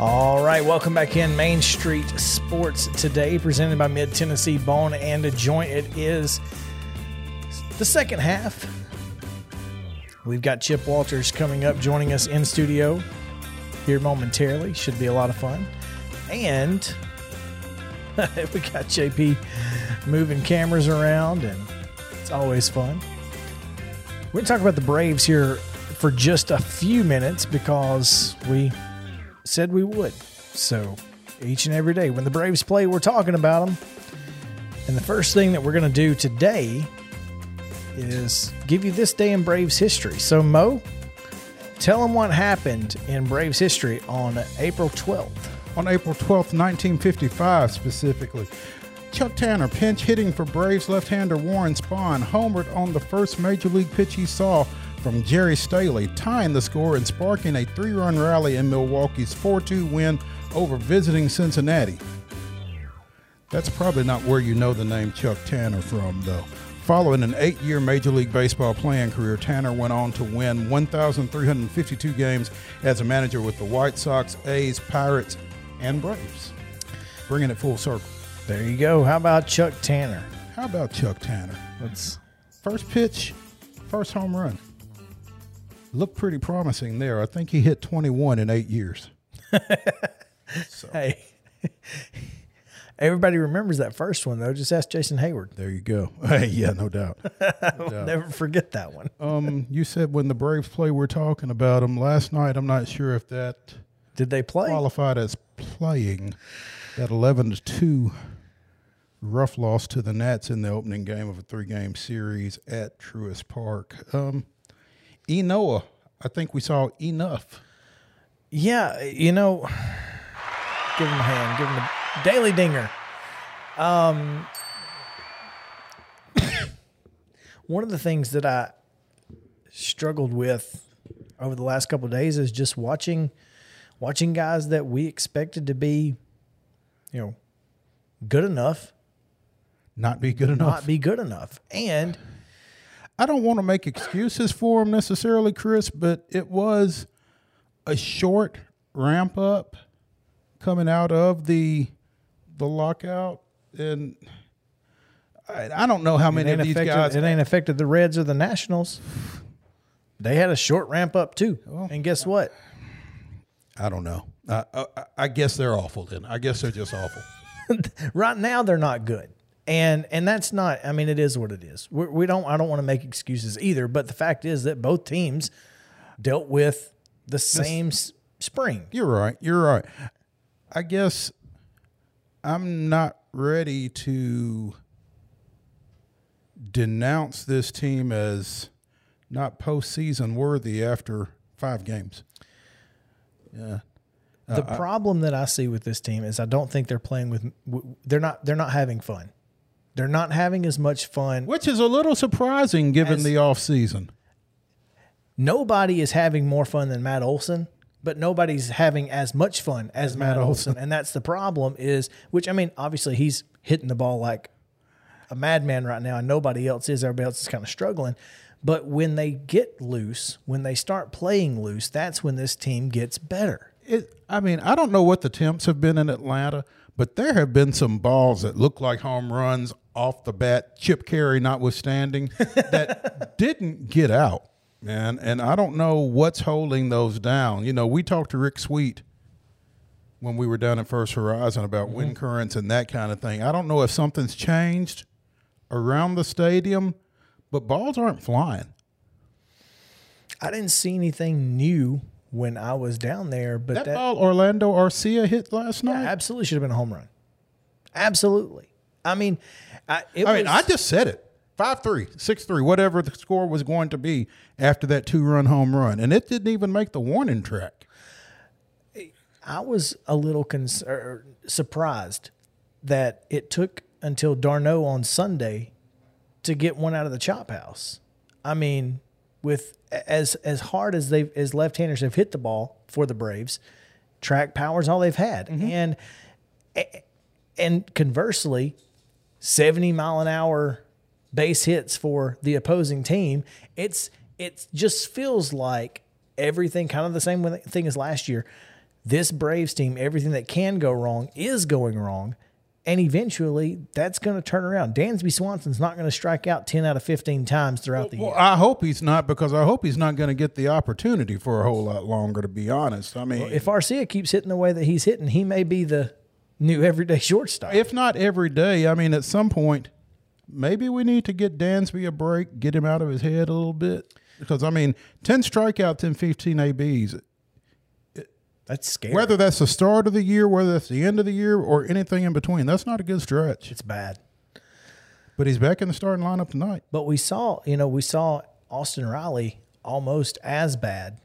All right, welcome back in Main Street Sports today, presented by Mid Tennessee Bone and a Joint. It is the second half. We've got Chip Walters coming up, joining us in studio here momentarily. Should be a lot of fun. And we got JP moving cameras around, and it's always fun. We're going to talk about the Braves here for just a few minutes because we said we would. So each and every day when the Braves play, we're talking about them. And the first thing that we're going to do today is give you this day in Braves history. So, Mo, tell them what happened in Braves history on April 12th. On April 12th, 1955, specifically, Chuck Tanner, pinch hitting for Braves left hander Warren Spahn, homered on the first major league pitch he saw from Gerry Staley, tying the score and sparking a three run rally in Milwaukee's 4 2 win over visiting Cincinnati. That's probably not where you know the name Chuck Tanner from, though. Following an eight year Major League Baseball playing career, Tanner went on to win 1,352 games as a manager with the White Sox, A's, Pirates, and Braves. Bringing it full circle. There you go. How about Chuck Tanner? How about Chuck Tanner? Let's First pitch, first home run. Looked pretty promising there. I think he hit 21 in eight years. hey. Everybody remembers that first one though. Just ask Jason Heyward. There you go. Hey, yeah, no doubt. I'll never forget that one. Um, you said when the Braves play, we're talking about them last night. I'm not sure if that Did they play? qualified as playing. That 11 to two rough loss to the Nats in the opening game of a three-game series at Truist Park. Um, Ynoa, I think we saw enough. Yeah, you know, give him a hand. Give him a daily dinger. Um, one of the things that I struggled with over the last couple of days is just watching watching guys that we expected to be, you know, good enough Not be good enough. not be good enough. And I don't want to make excuses for him necessarily, Chris, but it was a short ramp up coming out of the the lockout, and I, I don't know how many of these affected, guys. it ain't affected the Reds or the Nationals. They had a short ramp up too. and guess what? I don't know. I, I, I guess they're awful. Then I guess they're just awful. right now they're not good and and that's not i mean it is what it is We're, we don't i don't want to make excuses either but the fact is that both teams dealt with the same s- spring You're right. You're right. I guess I'm not ready to denounce this team as not postseason worthy after five games. Yeah. the uh, problem that i see with this team is i don't think they're playing with they're not they're not having fun they're not having as much fun Which is a little surprising given As- the off season. nobody is having more fun than Matt Olson, but nobody's having as much fun as Matt, Olson. And that's the problem is, which I mean, obviously he's hitting the ball like a madman right now and nobody else is. Everybody else is kind of struggling. But when they get loose, when they start playing loose, that's when this team gets better. It, I mean, I don't know what the temps have been in Atlanta, but there have been some balls that look like home runs off the bat, Chip Caray notwithstanding, that didn't get out, man. And I don't know what's holding those down. You know, we talked to Rick Sweet when we were down at First Horizon about mm-hmm. wind currents and that kind of thing. I don't know if something's changed around the stadium, but balls aren't flying. I didn't see anything new when I was down there, but That, that, ball Orlando Arcia hit last night. absolutely should have been a home run. Absolutely. I mean, I, I mean, I just said it. 5 3, 6 3, whatever the score was going to be after that two run home run. And it didn't even make the warning track. I was a little cons- er, surprised that it took until d'Arnaud on Sunday to get one out of the chop house. I mean, with as as hard as they as left-handers have hit the ball for the Braves, track power's all they've had, and and conversely, seventy mile an hour base hits for the opposing team. It's it just feels like everything kind of the same thing as last year. this Braves team, everything that can go wrong is going wrong. And eventually that's going to turn around. Dansby Swanson's not going to strike out 10 out of 15 times throughout the year. Well. I hope he's not because I hope he's not going to get the opportunity for a whole lot longer. To be honest, I mean, If Arcia keeps hitting the way that he's hitting, he may be the new everyday shortstop. if not every day, I mean, at some point, maybe we need to get Dansby a break, get him out of his head a little bit. Because, I mean, 10 strikeouts and 15 ABs, That's scary. whether that's the start of the year, whether that's the end of the year, or anything in between, that's not a good stretch. it's bad. But he's back in the starting lineup tonight. But we saw, you know, we saw Austin Riley almost as bad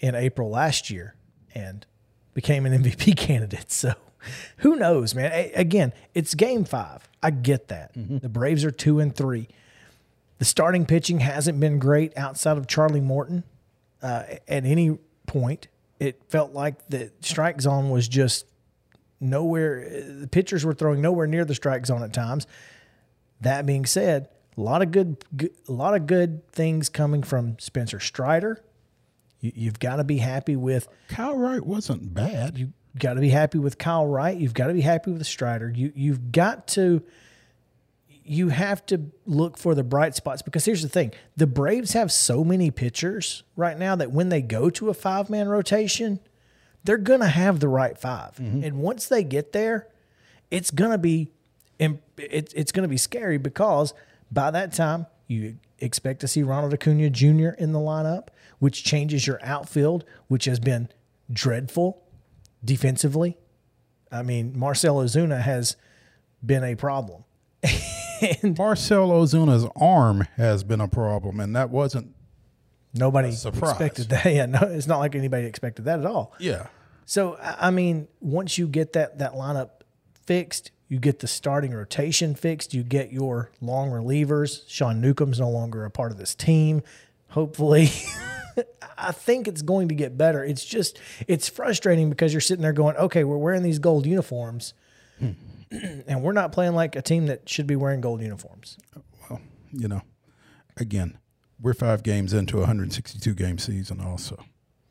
in April last year and became an MVP candidate. So who knows, man? A- again, it's game five. I get that. The Braves are two and three. The starting pitching hasn't been great outside of Charlie Morton uh, at any point. It felt like the strike zone was just nowhere. The pitchers were throwing nowhere near the strike zone at times. That being said, a lot of good, good a lot of good things coming from Spencer Strider. You, you've got to be happy with Kyle Wright wasn't bad. you got to be happy with Kyle Wright. You've got to be happy with Strider. You you've got to you have to look for the bright spots because here's the thing: the Braves have so many pitchers right now that when they go to a five man rotation, they're gonna have the right 5 mm-hmm. and once they get there, it's gonna be it's gonna be scary because by that time you expect to see Ronald Acuna Jr. in the lineup, which changes your outfield, which has been dreadful defensively. I mean, Marcell Ozuna has been a problem. and Marcell Ozuna's arm has been a problem, and that wasn't. nobody expected that. Yeah, no, it's not like anybody expected that at all. Yeah. So I I mean, once you get that that lineup fixed, you get the starting rotation fixed, you get your long relievers. Sean Newcomb's no longer a part of this team. Hopefully, I think it's going to get better. It's just it's frustrating because you're sitting there going, okay, we're wearing these gold uniforms, and we're not playing like a team that should be wearing gold uniforms. Well, you know, again, we're five games into a 162 game season, also.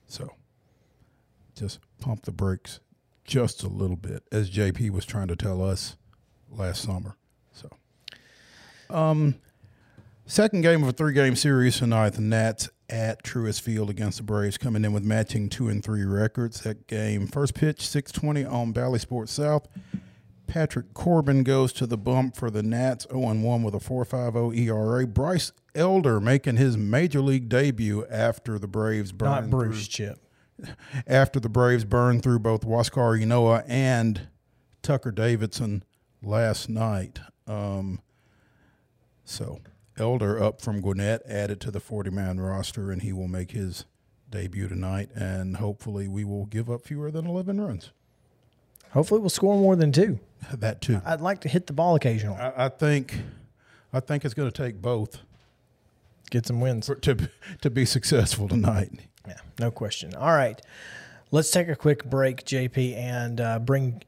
So just pump the brakes just a little bit, as JP was trying to tell us last summer. So, um, second game of a three game series tonight, the Nats at Truist Field against the Braves, coming in with matching two and three records. That game, first pitch, 620 on Valley Sports South. Patrick Corbin goes to the bump for the Nats 0 1 with a 4.50 ERA. Bryce Elder making his major league debut after the Braves Not burned Bruce Chip. through, after the Braves burned through both Huascar Ynoa and Tucker Davidson last night. Um, so Elder up from Gwinnett added to the 40 man roster, and he will make his debut tonight. And hopefully, we will give up fewer than 11 runs. Hopefully, we'll score more than two. That too. I'd like to hit the ball occasionally, I, I think, I think it's going to take both get some wins. for, to to be successful tonight. Yeah, no question. All right, let's take a quick break, JP, and uh, bring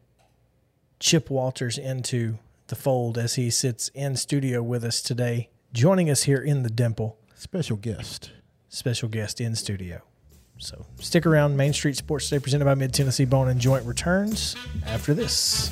Chip Walters into the fold as he sits in studio with us today, joining us here in the Dimple. Special guest. Special guest in studio. So stick around. Main Street Sports Today, presented by Mid Tennessee Bone and Joint, returns after this.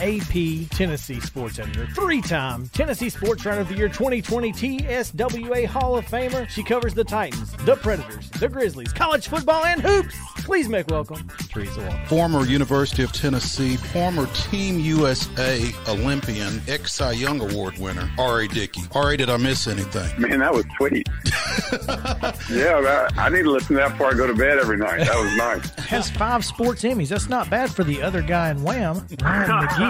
AP Tennessee sports editor, three time Tennessee Sports Writer of the Year 2020 TSWA Hall of Famer. She covers the Titans, the Predators, the Grizzlies, college football, and hoops. Please make welcome Teresa Walker. former University of Tennessee, former Team USA Olympian, ex Cy Young Award winner, R.A. Dickey. R.A., did I miss anything? Man, that was sweet. yeah, that, I need to listen to that before I go to bed every night. That was nice. Has five sports Emmys. That's not bad for the other guy in Wham, Ryan McGee.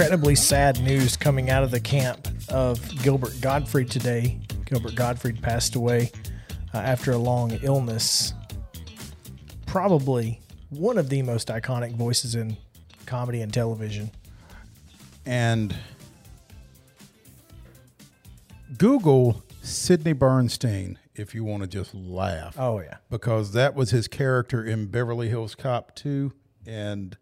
Incredibly sad news coming out of the camp of Gilbert Gottfried today. Gilbert Gottfried passed away uh, after a long illness. Probably one of the most iconic voices in comedy and television. And Google Sidney Bernstein if you want to just laugh. Oh, yeah. Because that was his character in Beverly Hills Cop 2 and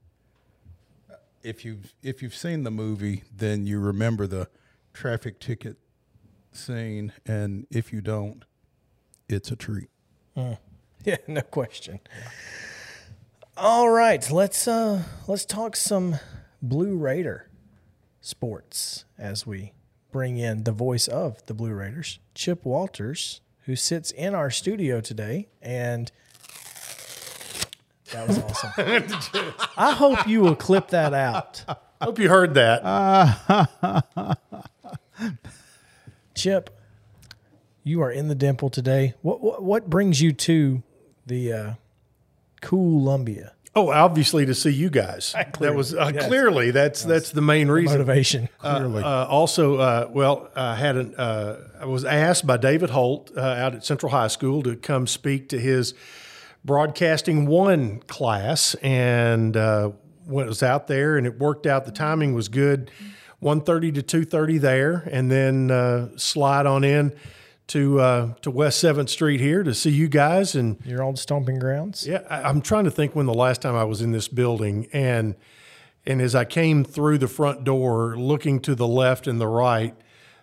if you've if you've seen the movie, then you remember the traffic ticket scene and if you don't, it's a treat. Yeah, no question. All right, let's uh let's talk some Blue Raider sports as we bring in the voice of the Blue Raiders, Chip Walters, who sits in our studio today and that was awesome. I hope you will clip that out. I Hope you heard that. Chip, you are in the dimple today. What what, what brings you to the uh, Columbia oh, obviously to see you guys. that was uh, yes. clearly that's that's the main reason. motivation? Clearly. Uh, also, uh, well, I had an, uh, I was asked by David Holt uh, out at Central High School to come speak to his broadcasting one class, and uh, when it was out there, and it worked out. The timing was good, 1.30 to two thirty there, and then uh, slide on in to uh, to West Seventh Street here to see you guys and. Your old stomping grounds. Yeah, I, I'm trying to think when the last time I was in this building, and and as I came through the front door, looking to the left and the right,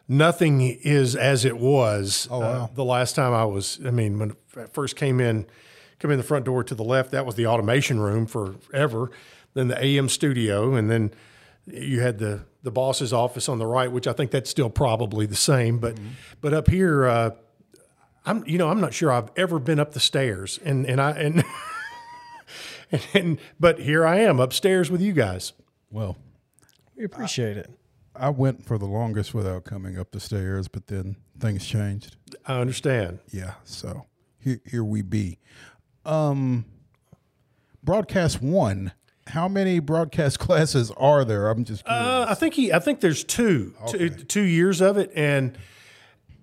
nothing is as it was. Oh wow. the last time I was, I mean, when I first came in, come in the front door to the left, that was the automation room forever. Then the AM studio, and then you had the the boss's office on the right, which I think that's still probably the same. But but up here, uh, I'm you know I'm not sure I've ever been up the stairs, and and I and. and, but here I am upstairs with you guys. well, We appreciate it. I went for the longest without coming up the stairs, but then things changed. I understand. Yeah, so here, here we be. Um, broadcast one. How many broadcast classes are there? I'm just curious. Uh, I think he. I think there's two. Two two years of it, and,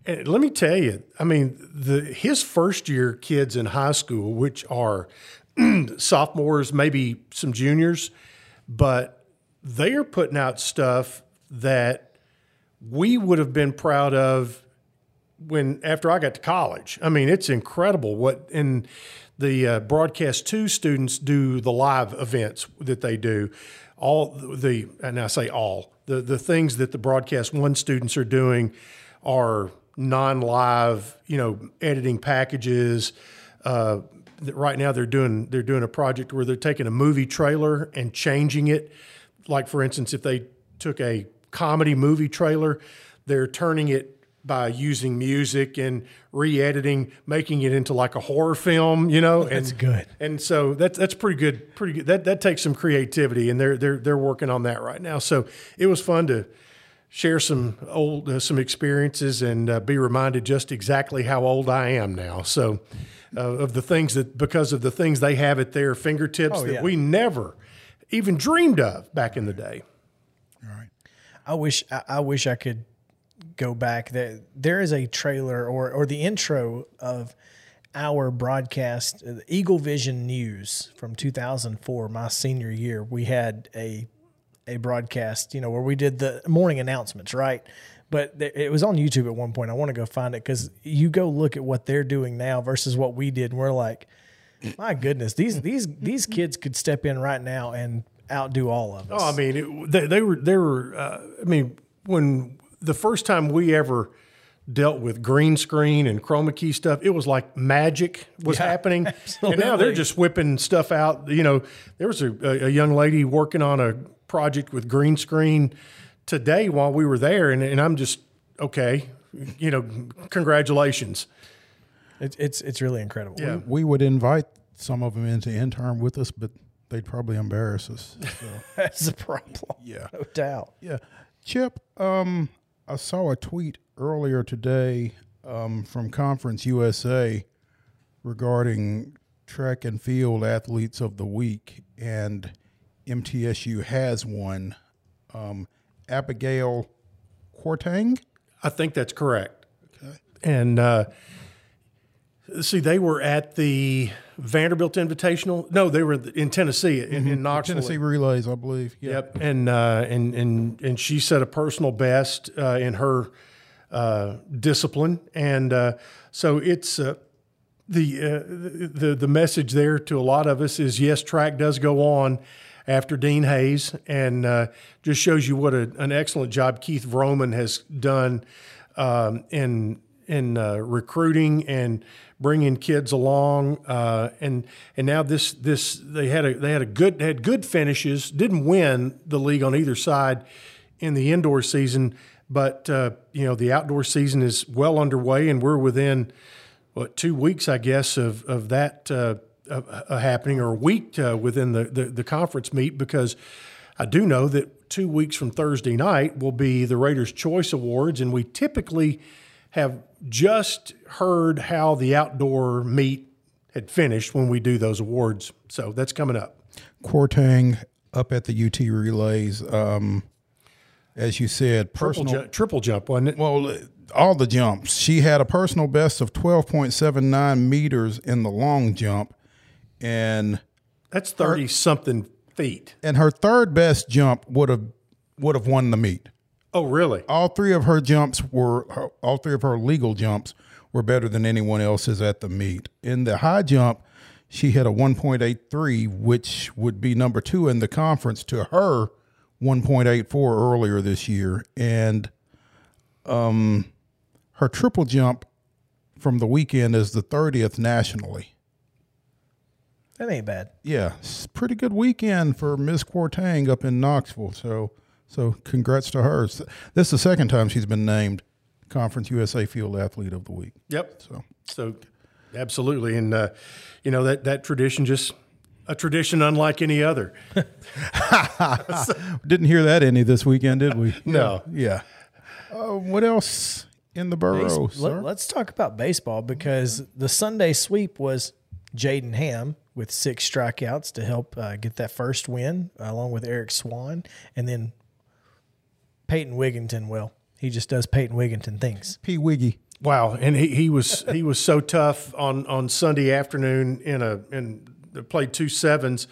and let me tell you. I mean, the his first year kids in high school, which are sophomores, maybe some juniors, but they are putting out stuff that we would have been proud of when after I got to college. I mean, it's incredible what and the uh, broadcast two students do the live events that they do. All the and I say all the the things that the broadcast one students are doing are non-live, you know, editing packages. Uh, right now they're doing they're doing a project where they're taking a movie trailer and changing it. Like for instance, if they took a comedy movie trailer, they're turning it by using music and re-editing, making it into like a horror film, you know. That's and, good. And so that's that's pretty good, pretty good. That that takes some creativity, and they're they're they're working on that right now. So it was fun to share some old uh, some experiences and uh, be reminded just exactly how old I am now. So uh, of the things that because of the things they have at their fingertips Oh, that yeah. we never even dreamed of back in the day. All right. I wish I, I wish I could go back. There there is a trailer or or the intro of our broadcast, uh, Eagle Vision News from 2004, my senior year. We had a a broadcast, you know, where we did the morning announcements, right? But it was on YouTube at one point. I want to go find it because you go look at what they're doing now versus what we did. And we're like, my goodness, these these these kids could step in right now and outdo all of us. Oh, I mean, it, they, they were they were. Uh, I mean, when the first time we ever dealt with green screen and chroma key stuff, it was like magic was Yeah, happening. And now they're just whipping stuff out. You know, there was a, a, a young lady working on a project with green screen today while we were there, and, and I'm just okay. You know, congratulations. It, it's it's really incredible. Yeah. we would invite some of them in to intern with us, but they'd probably embarrass us. So, That's the problem. yeah. No doubt. Yeah. Chip, um, I saw a tweet earlier today um, from Conference USA regarding track and field athletes of the week, and MTSU has one um, Abigail Kwarteng. I think that's correct. Okay. And uh, see, they were at the Vanderbilt Invitational. No, they were in Tennessee, in, mm-hmm. in Knoxville. Tennessee Relays, I believe. Yep. And uh, and and and she set a personal best uh, in her uh, discipline, and uh, so it's. Uh, the, uh, the the message there to a lot of us is yes, track does go on after Dean Hayes, and uh, just shows you what a, an excellent job Keith Vroman has done um, in in uh, recruiting and bringing kids along, uh, and and now this this they had a they had a good had good finishes. Didn't win the league on either side in the indoor season, but uh, you know the outdoor season is well underway, and we're within what two weeks, I guess, of of that uh, uh, happening, or a week uh, within the, the the conference meet because I do know that two weeks from Thursday night will be the Raiders' Choice Awards, and we typically have just heard how the outdoor meet had finished when we do those awards. So that's coming up. Kwarteng up at the UT relays. Um, as you said, personal triple jump, triple jump, wasn't it? Well, all the jumps. She had a personal best of twelve point seven nine meters in the long jump, and that's thirty her, something feet. And her third best jump would have would have won the meet. Oh, really? All three of her jumps were all three of her legal jumps were better than anyone else's at the meet. In the high jump, she had a 1.83, which would be number two in the conference to her 1.84 earlier this year. And um, her triple jump from the weekend is the 30th nationally. That ain't bad. Yeah, it's pretty good weekend for Miss Kwarteng up in Knoxville. So so congrats to her. This is the second time she's been named Conference USA Field Athlete of the Week. Yep. So so absolutely, and uh, you know that that tradition just a tradition unlike any other. Didn't hear that any this weekend, did we? no. Yeah. Uh, what else in the borough? Base- let, us talk about baseball because the Sunday sweep was Jaden Hamm with six strikeouts to help uh, get that first win, along with Eric Swan, and then Peyton Wigginton will. He just does Peyton Wigginton things. P Wiggy. Wow, and he, he was he was so tough on, on Sunday afternoon in a in played two sevens.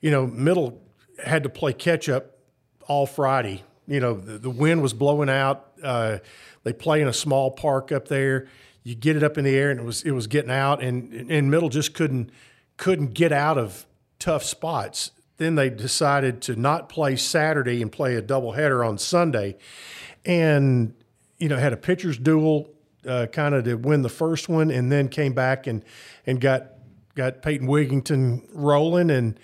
You know, middle had to play catch up all Friday. You know, the, the wind was blowing out. Uh, they play in a small park up there. You get it up in the air, and it was it was getting out, and and middle just couldn't couldn't get out of tough spots then they decided to not play Saturday and play a doubleheader on Sunday, and you know had a pitcher's duel, uh, kind of to win the first one, and then came back and and got got Peyton Wigginton rolling, and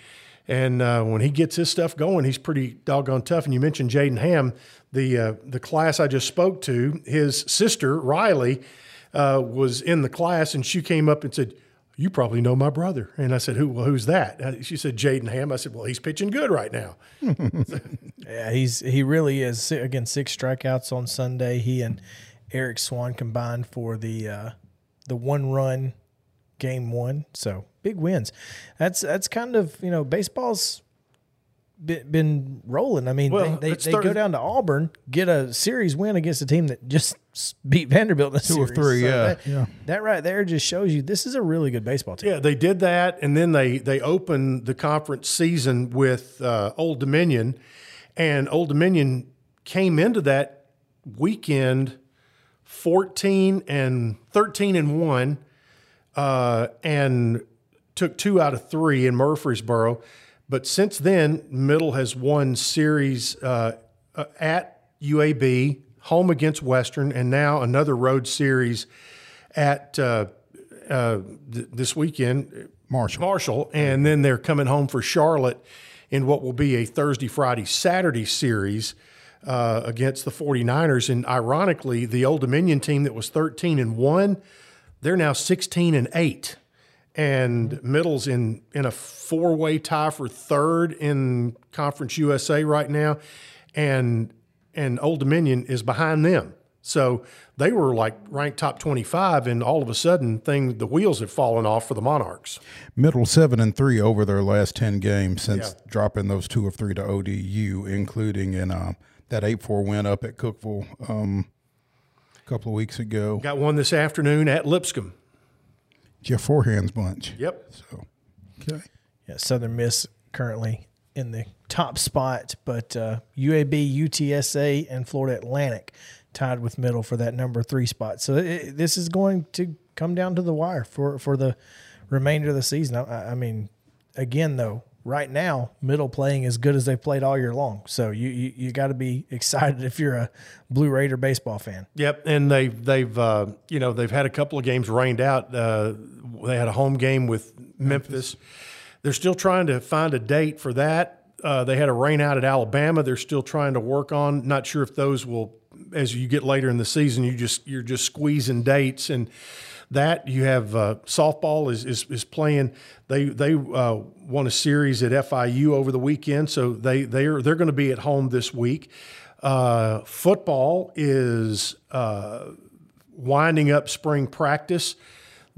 and uh, when he gets his stuff going, he's pretty doggone tough. And you mentioned Jaden Hamm, the uh, the class I just spoke to, his sister Riley uh, was in the class, and she came up and said you probably know my brother. And I said, who, well, who's that? Uh, she said, Jaden Hamm. I said, well, he's pitching good right now. yeah, he's, he really is. Again, six strikeouts on Sunday. He and Eric Swan combined for the, uh, the one run game one. So big wins. That's, that's kind of, you know, baseball's been rolling. I mean, well, they, they, they go down to Auburn, get a series win against a team that just beat Vanderbilt in two series. or three. So yeah, that, yeah. That right there just shows you this is a really good baseball team. Yeah, they did that, and then they they opened the conference season with uh, Old Dominion, and Old Dominion came into that weekend fourteen and thirteen and one, uh, and took two out of three in Murfreesboro but since then, Middle has won series uh, at UAB, home against Western, and now another road series at uh, uh, th- this weekend, Marshall. Marshall, and then they're coming home for Charlotte in what will be a Thursday, Friday, Saturday series. Uh, against the 49ers. And ironically, the Old Dominion team that was 13 and 1, they're now 16 and 8 and Middle's in in a four way tie for third in Conference USA right now, and and Old Dominion is behind them. So they were like ranked top 25, and all of a sudden, thing the wheels have fallen off for the Monarchs. Middle seven and three over their last ten games since Yeah. dropping those two of three to ODU, including in uh, that eight four win up at Cookeville um, a couple of weeks ago. Got one this afternoon at Lipscomb. Jeff Forehand's bunch. Yep. So okay. Yeah, Southern Miss currently in the top spot, but uh, UAB, UTSA, and Florida Atlantic tied with Middle for that number three spot. So it, this is going to come down to the wire for for the remainder of the season. I, I mean, again though, right now Middle playing as good as they've played all year long. So you you, you got to be excited if you're a Blue Raider baseball fan. Yep, and they've they've uh, you know they've had a couple of games rained out. Uh, they had a home game with Memphis. They're still trying to find a date for that. Uh, they had a rain out at Alabama. They're still trying to work on. Not sure if those will, as you get later in the season, you just you're just squeezing dates and that you have uh, softball is, is is playing. They they uh, won a series at FIU over the weekend, so they they are they're going to be at home this week. Uh, football is uh, winding up spring practice.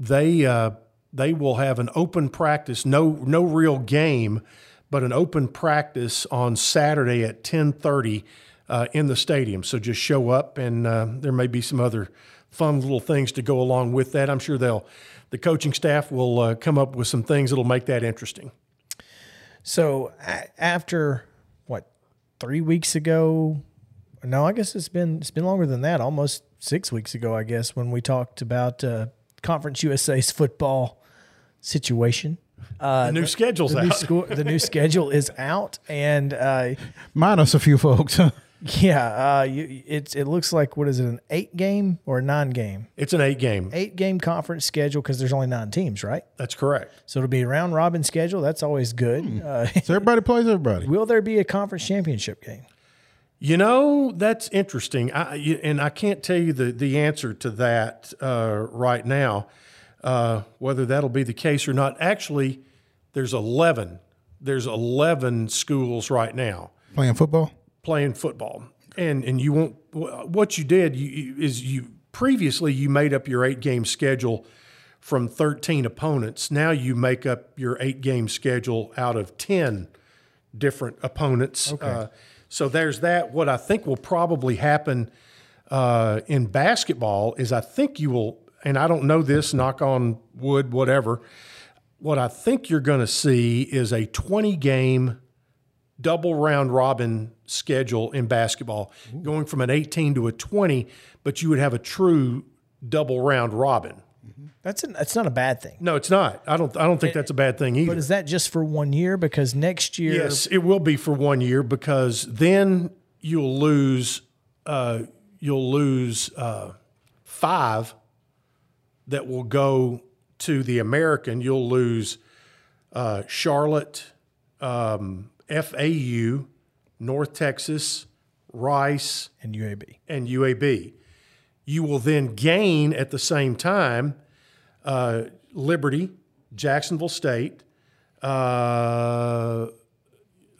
They uh, they will have an open practice, no no real game, but an open practice on Saturday at ten thirty uh, in the stadium. So just show up, and uh, there may be some other fun little things to go along with that. I'm sure they'll the coaching staff will uh, come up with some things that'll make that interesting. So after what three weeks ago? No, I guess it's been it's been longer than that. Almost six weeks ago, I guess, when we talked about uh, Conference USA's football situation. Uh, The new schedule's the new, out. school, the new schedule is out, and uh, Minus a few folks. yeah, uh, you, it's it looks like what is it an eight game or a nine game It's an eight game. eight game conference schedule because there's only nine teams, right? That's correct. So it'll be a round robin schedule. That's always good. Uh, so everybody plays everybody. will there be a conference championship game? You know, that's interesting. I, you- and I can't tell you the, the answer to that uh, right now, uh, whether that'll be the case or not. Actually, there's 11. There's 11 schools right now Playing football. Playing football. And, and you won't, what you did you, is you previously you made up your eight game schedule from 13 opponents. Now you make up your eight game schedule out of 10 different opponents. Uh, so there's that. What I think will probably happen uh, in basketball is I think you will, and I don't know this, knock on wood, whatever. What I think you're going to see is a 20 game double round robin schedule in basketball, going from an 18 to a 20, but you would have a true double round robin. That's an, that's not a bad thing. No, it's not. I don't. I don't think that's a bad thing either. But is that just for one year? Because next year, Yes, it will be for one year because then you'll lose. Uh, you'll lose uh, five that will go to the American. You'll lose uh, Charlotte, um, FAU, North Texas, Rice, and UAB. and UAB. You will then gain at the same time uh, Liberty, Jacksonville State, uh,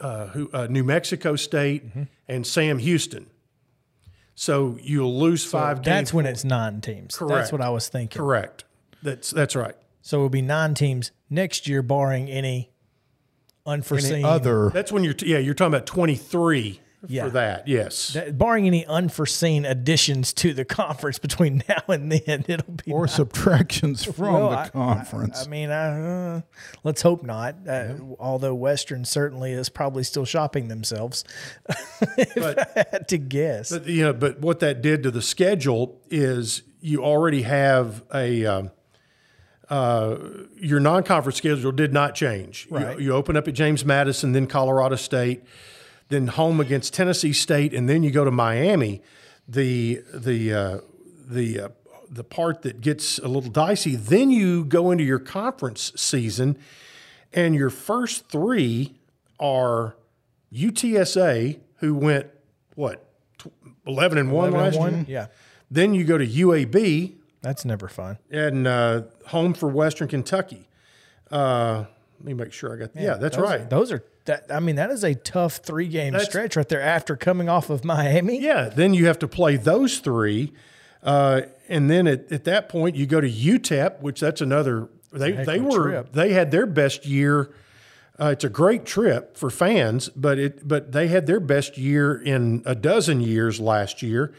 uh, who, uh, New Mexico State, and Sam Houston. So you'll lose five games. That's when it's nine teams. Correct. That's what I was thinking. correct. That's that's right. So it'll be nine teams next year, barring any unforeseen Any other That's when you're t- yeah you're talking about twenty three Yeah. for that. Yes. that- barring any unforeseen additions to the conference between now and then, it'll be or subtractions from Well, the I- conference. I mean, I, uh, let's hope not. Uh, Although Western certainly is probably still shopping themselves, if I had to guess. But you know, but what that did to the schedule is you already have a um, uh, your non-conference schedule did not change. You- Right. You, open up at James Madison, then Colorado State, then home against Tennessee State, and then you go to Miami. The the uh, the uh, the part that gets a little dicey. Then you go into your conference season, and your first three are UTSA, who went what eleven and one last year. One, yeah, Then you go to UAB that's never fun. and uh, home for Western Kentucky. Uh, Let me make sure I got. Yeah, that's those right. Those are that. I mean, that is a tough three game That's- stretch right there after coming off of Miami. Yeah, then you have to play those three, uh, and then at, at that point you go to UTEP, which that's another. They they were trip. they had their best year. Uh, it's a great trip for fans, but it but they had their best year in a dozen years last year,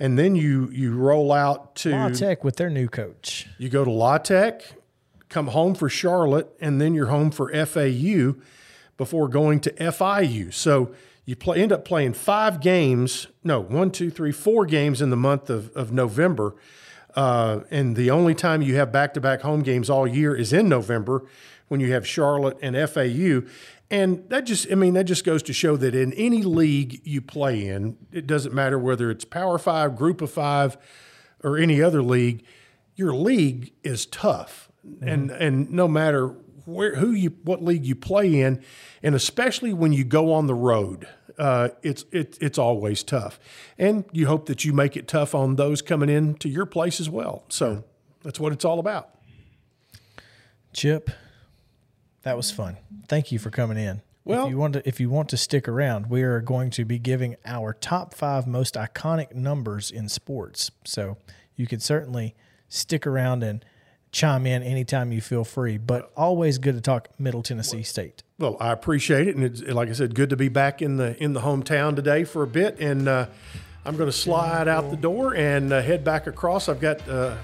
and then you you roll out to La Tech with their new coach. you go to La Tech, come home for Charlotte, and then you're home for FAU before going to FIU. So you play, end up playing five games, no, one, two, three, four games in the month of, of November. Uh, and the only time you have back to back home games all year is in November when you have Charlotte and FAU. And that just, I mean, that just goes to show that in any league you play in, it doesn't matter whether it's Power Five, Group of Five, or any other league, your league is tough. And and no matter where who you what league you play in, and especially when you go on the road, uh, it's it, it's always tough. And you hope that you make it tough on those coming in to your place as well. So that's what it's all about. Chip, that was fun. Thank you for coming in. Well- if you want to, if you want to stick around, we are going to be giving our top five most iconic numbers in sports. So you can certainly stick around and chime in anytime you feel free. But always good to talk Middle Tennessee State. Well, I appreciate it, and it's like I said, good to be back in the in the hometown today for a bit. And uh, I'm going to slide out the door and uh, head back across. I've got uh,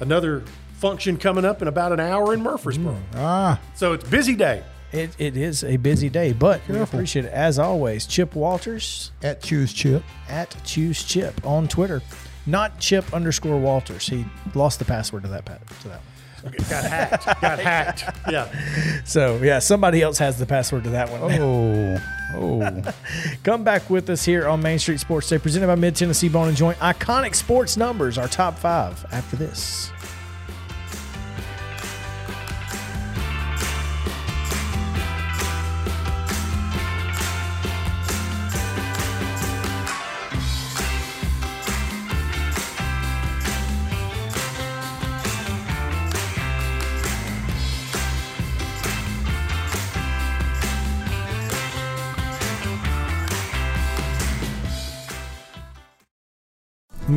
another function coming up in about an hour in Murfreesboro, Ah, so it's busy day. It, it is a busy day, but we appreciate it as always. Chip Walters at Choose Chip. at Choose Chip on Twitter, not Chip underscore Walters. He lost the password to that pa- to that. one. Got hacked. Got hacked. Yeah. So yeah, somebody else has the password to that one. Oh, oh. Come back with us here on Main Street Sports Day, presented by Mid Tennessee Bone and Joint. Iconic sports numbers, our top five after this.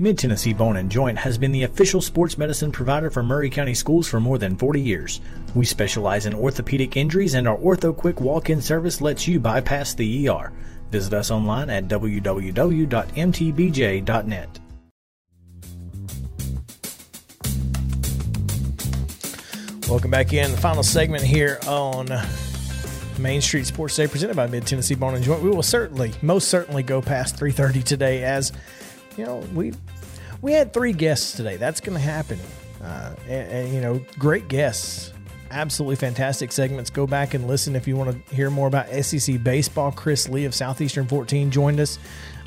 Mid Tennessee Bone and Joint has been the official sports medicine provider for Maury County Schools for more than 40 years. We specialize in orthopedic injuries, and our Ortho Quick walk in service lets you bypass the ER. Visit us online at www.mtbj.net. Welcome back in. The final segment here on Main Street Sports Day presented by Mid Tennessee Bone and Joint. We will certainly, most certainly, go past 3:30 today, as you know we we had three guests today. That's going to happen, uh, and, and, you know, great guests, absolutely fantastic segments. Go back and listen if you want to hear more about SEC baseball. Chris Lee of Southeastern 14 joined us.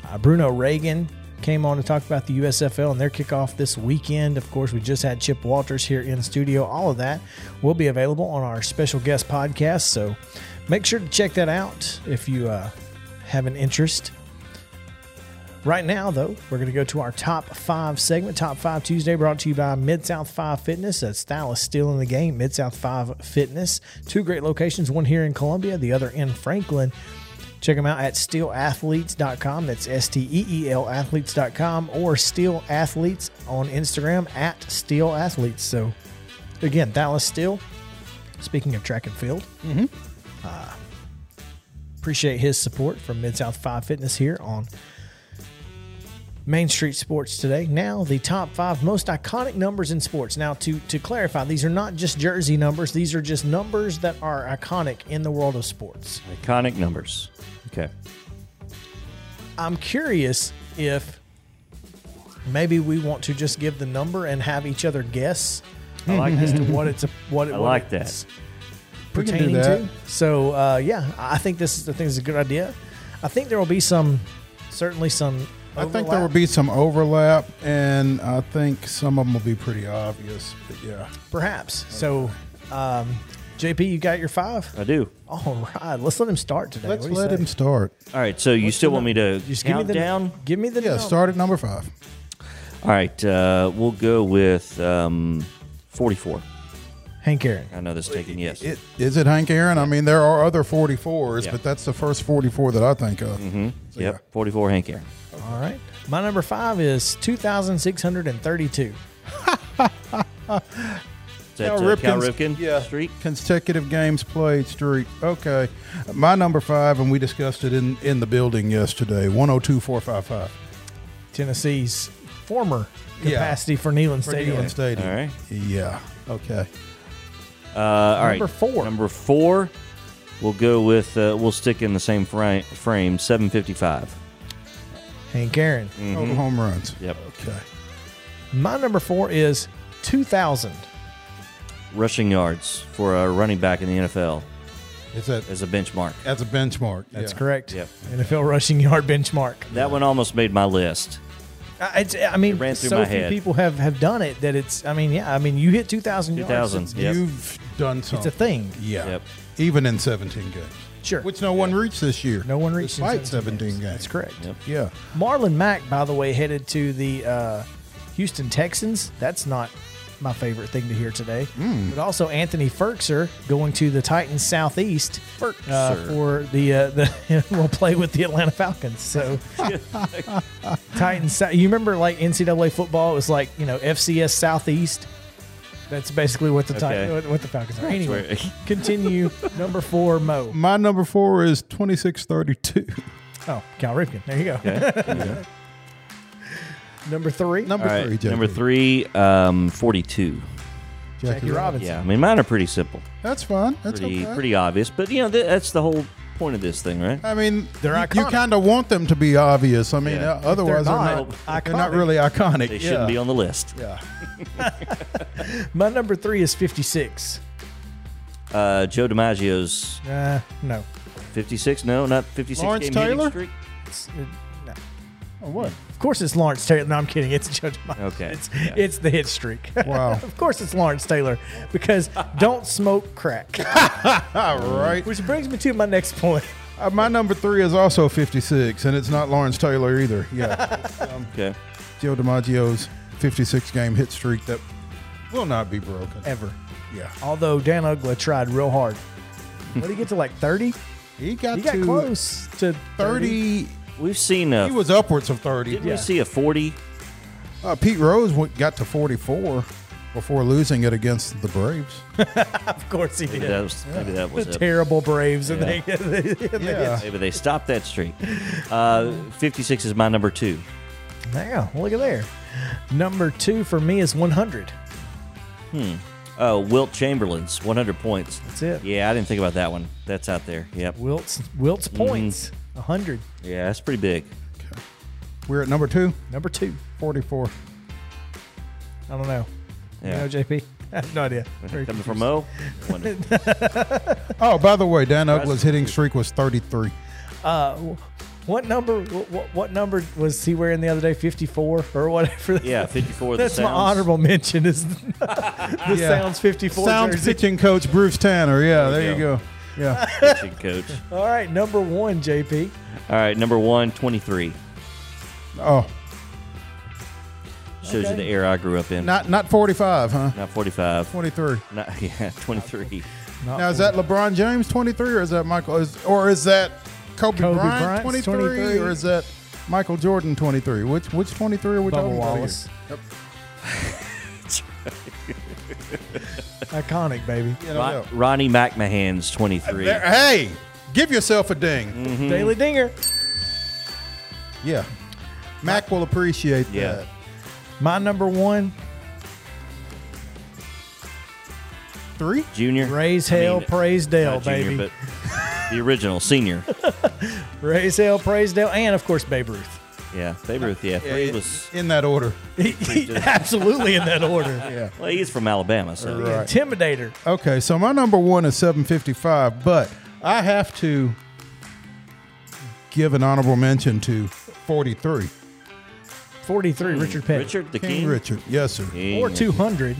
Uh, Bruno Reagan came on to talk about the USFL and their kickoff this weekend. Of course, we just had Chip Walters here in studio. All of that will be available on our special guest podcast. So make sure to check that out if you uh, have an interest. Right now, though, we're going to go to our top five segment. Top five Tuesday brought to you by Mid South Five Fitness. That's Dallas Steel in the game. Mid South Five Fitness. Two great locations, one here in Columbia, the other in Franklin. Check them out at steelathletes.com. That's S T E E L athletes.com or Steel Athletes on Instagram at Steel Athletes. So, again, Dallas Steel. Speaking of track and field, mm-hmm. uh, appreciate his support from Mid South 5 Fitness here on Main Street Sports today. Now, the top five most iconic numbers in sports. Now, to, to clarify, these are not just jersey numbers, these are just numbers that are iconic in the world of sports. Iconic numbers. Okay. I'm curious if maybe we want to just give the number and have each other guess I like as to what it's a, what it I what like that. it's We can do pertaining that. to. So uh, yeah, I think this is I think this is a good idea. I think there will be some certainly some. I think there will be some overlap, and I think some of them will be pretty obvious. But yeah, perhaps. So, um, JP, you got your five. I do. All right, let's let him start today. let's What do you let say? him start. All right. So you What's still the want me to just give me count the down? Give me the Yeah, number. start at number five. All right. Uh, we'll go with um, 44. Hank Aaron. I know this is taking yes. It, is it Hank Aaron? I mean, there are other 44s, Yeah. but that's the first 44 that I think of. mm-hmm. Yep. 44 Hank Aaron. All right. My number five is two thousand six hundred and thirty-two. Is that Cal uh, Cal Ripken's- Ripken yeah. Street? Consecutive games played streak. Okay. My number five, and we discussed it in, in the building yesterday 102455. Tennessee's former Yeah. capacity for Neyland For Stadium. Neyland Stadium. All right. Yeah. Okay. Uh, all right. Number four. Number four. We'll go with. Uh, we'll stick in the same frame. Frame. 755. Hank Aaron. Oh, home runs. Yep. Okay. My number four is 2,000. Rushing yards for a running back in the NFL Is that as a benchmark. as a benchmark? That's yeah. correct. Yep. NFL rushing yard benchmark. That one almost made my list. It's, I mean, It ran through so my few head. people have, have done it that it's, I mean, yeah, I mean, you hit 2,000 yards. 2,000. It's, Yep. You've done something. it's a thing. Yeah. Yep. Even in 17 games. Sure. Which no one reached this year. no one reached Despite 17 games. That's correct. Yep. Yeah. Marlon Mack, by the way, headed to the uh, Houston Texans. That's not my favorite thing to hear today. Hmm. But also Anthony Firkser going to the Titans Southeast uh, for the uh, the will play with the Atlanta Falcons. So Titans. You remember like NCAA football? It was like you know FCS Southeast. That's basically what the Okay. Titan, what, what the Falcons are. Anyway, continue. Number four, Mo. My number four is 2632. Oh, Cal Ripken. There you go. Okay. Number three, Number All right. three, JP. Number three. Um, 42. Jackie Robinson. Yeah. I mean, mine are pretty simple. That's fine. That's Pretty okay. pretty obvious. But you know, th- that's the whole point of this thing, right? I mean, They're you, you kind of want them to be obvious. I mean, Yeah. uh, otherwise they're not not, they're not really iconic. They yeah. shouldn't be on the list. Yeah. My number three is 56. Uh, Joe DiMaggio's Uh, no. 56. No, not 56 Lawrence game Taylor? streak. It's, uh, no. Oh, what? Of course it's Lawrence Taylor. No, I'm kidding. It's Judge Miles. Okay, It's, yeah. it's the hit streak. Wow. of course it's Lawrence Taylor because don't smoke crack. All right. Which brings me to my next point. Uh, my number three is also 56, and it's not Lawrence Taylor either. Yeah. Um, Okay. Joe DiMaggio's 56 game hit streak that will not be broken. Ever. Yeah. Although Dan Uggla tried real hard. What did he get to like 30? He got, He got to close to 30. 30. We've seen a. He was upwards of 30. didn't yeah. we see a 40? Uh, Pete Rose went, got to 44 before losing it against the Braves. Of course he Maybe did. that was, maybe that was the it. terrible Braves. And Yeah. they, they, they Yeah. Maybe they stopped that streak. Uh, 56 is my number two. There. Look at there. Number two for me is 100. Hmm. Oh, Wilt Chamberlain's 100 points. That's it. Yeah, I didn't think about that one. That's out there. Yep. Wilt's Wilt's points, 100. Yeah, that's pretty big. We're at number two, Number two. 44. I don't know. Yeah. You know, JP? I have no idea. Very Coming from Mo. One- Oh, by the way, Dan Uggla's hitting streak was 33. Uh, what number? What, what number was he wearing the other day? Fifty-four or whatever. yeah, 54. the That's my honorable mention. Is the Yeah. Sounds fifty-four Sounds jersey. pitching coach Bruce Tanner. Yeah, there, There you you go. Yeah. Pitching coach. All right, number one, JP. All right, number one, 23. oh, Shows Okay. you the era I grew up in. not not 45, huh? Not 45. 23. Not, yeah, 23. Not Now is that LeBron James 23 or is that Michael is, or is that Kobe, Kobe Bryant Bryant's 23, 23? or is that Michael Jordan 23? Which which 23 are we Bubba talking Wallace? about Iconic, baby. here? You know, Ron- Ronnie McMahon's 23. there- hey, give yourself a ding. Mm-hmm. Daily Dinger. Yeah. Mac will appreciate Yeah. that. My number one, Three? Junior. raise I hell, mean, praise Dale, not junior, baby. but the original senior. Raise hell, praise Dale, and of course Babe Ruth. Yeah, Babe Ruth. Yeah, Yeah, he in- was. in that order. Absolutely in that order. Yeah. Well, he's from Alabama, so Right. Intimidator. Okay, so my number one is 755, but I have to give an honorable mention to 43. 43, Richard Petty. Richard the King, King. Richard, yes, sir. King Or 200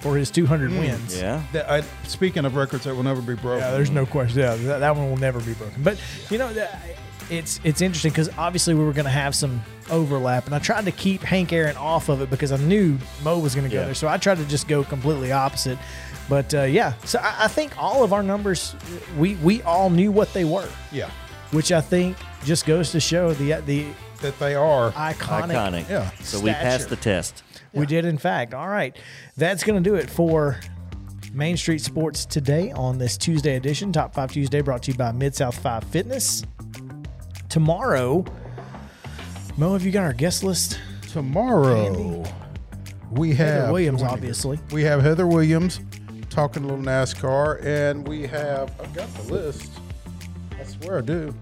for his 200 Mm. wins. Yeah. That, I, speaking of records that will never be broken. Yeah, there's no question. Yeah, that, that one will never be broken. But you know, that- it's it's interesting because obviously we were going to have some overlap, and I tried to keep Hank Aaron off of it because I knew Mo was going to go Yeah. there. So I tried to just go completely opposite. But uh, yeah, so I, I think all of our numbers, we we all knew what they were, Yeah, which I think just goes to show the the that they are. iconic. Iconic. Yeah. So we passed the test. We did, in fact. All right. That's going to do it for Main Street Sports today on this Tuesday edition. Top 5 Tuesday brought to you by Mid South 5 Fitness. Tomorrow, Mo, have you got our guest list? Tomorrow, we have Heather Williams, obviously. We have Heather Williams talking a little NASCAR, and we have, I've got the list. I swear I do.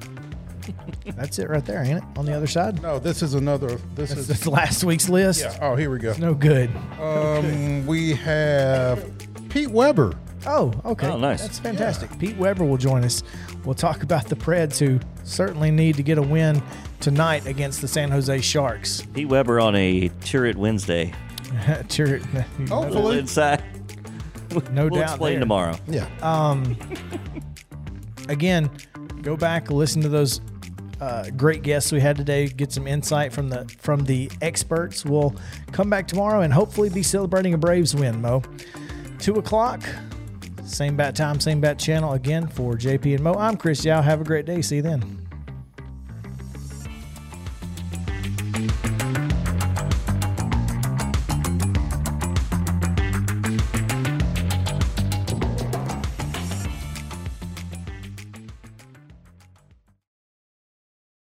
That's it right there, ain't it? On the other side? No, this is another. This That's, is. that's last week's list. Yeah. Oh, here we go. No good. Um, we have Pete Weber. Oh, okay. Oh, nice. That's fantastic. Pete Weber will join us. We'll talk about the Preds who certainly need to get a win tonight against the San Jose Sharks. Pete Weber on a Turret Wednesday. turret. A Hopefully. inside. No we'll doubt explain there. tomorrow. Yeah. Um, again, go back, listen to those uh, great guests we had today. Get some insight from the from the experts. We'll come back tomorrow and hopefully be celebrating a Braves win. Mo, two o'clock, same bat time, same bat channel again for JP and Mo. I'm Chris Yao. Have a great day. See you then.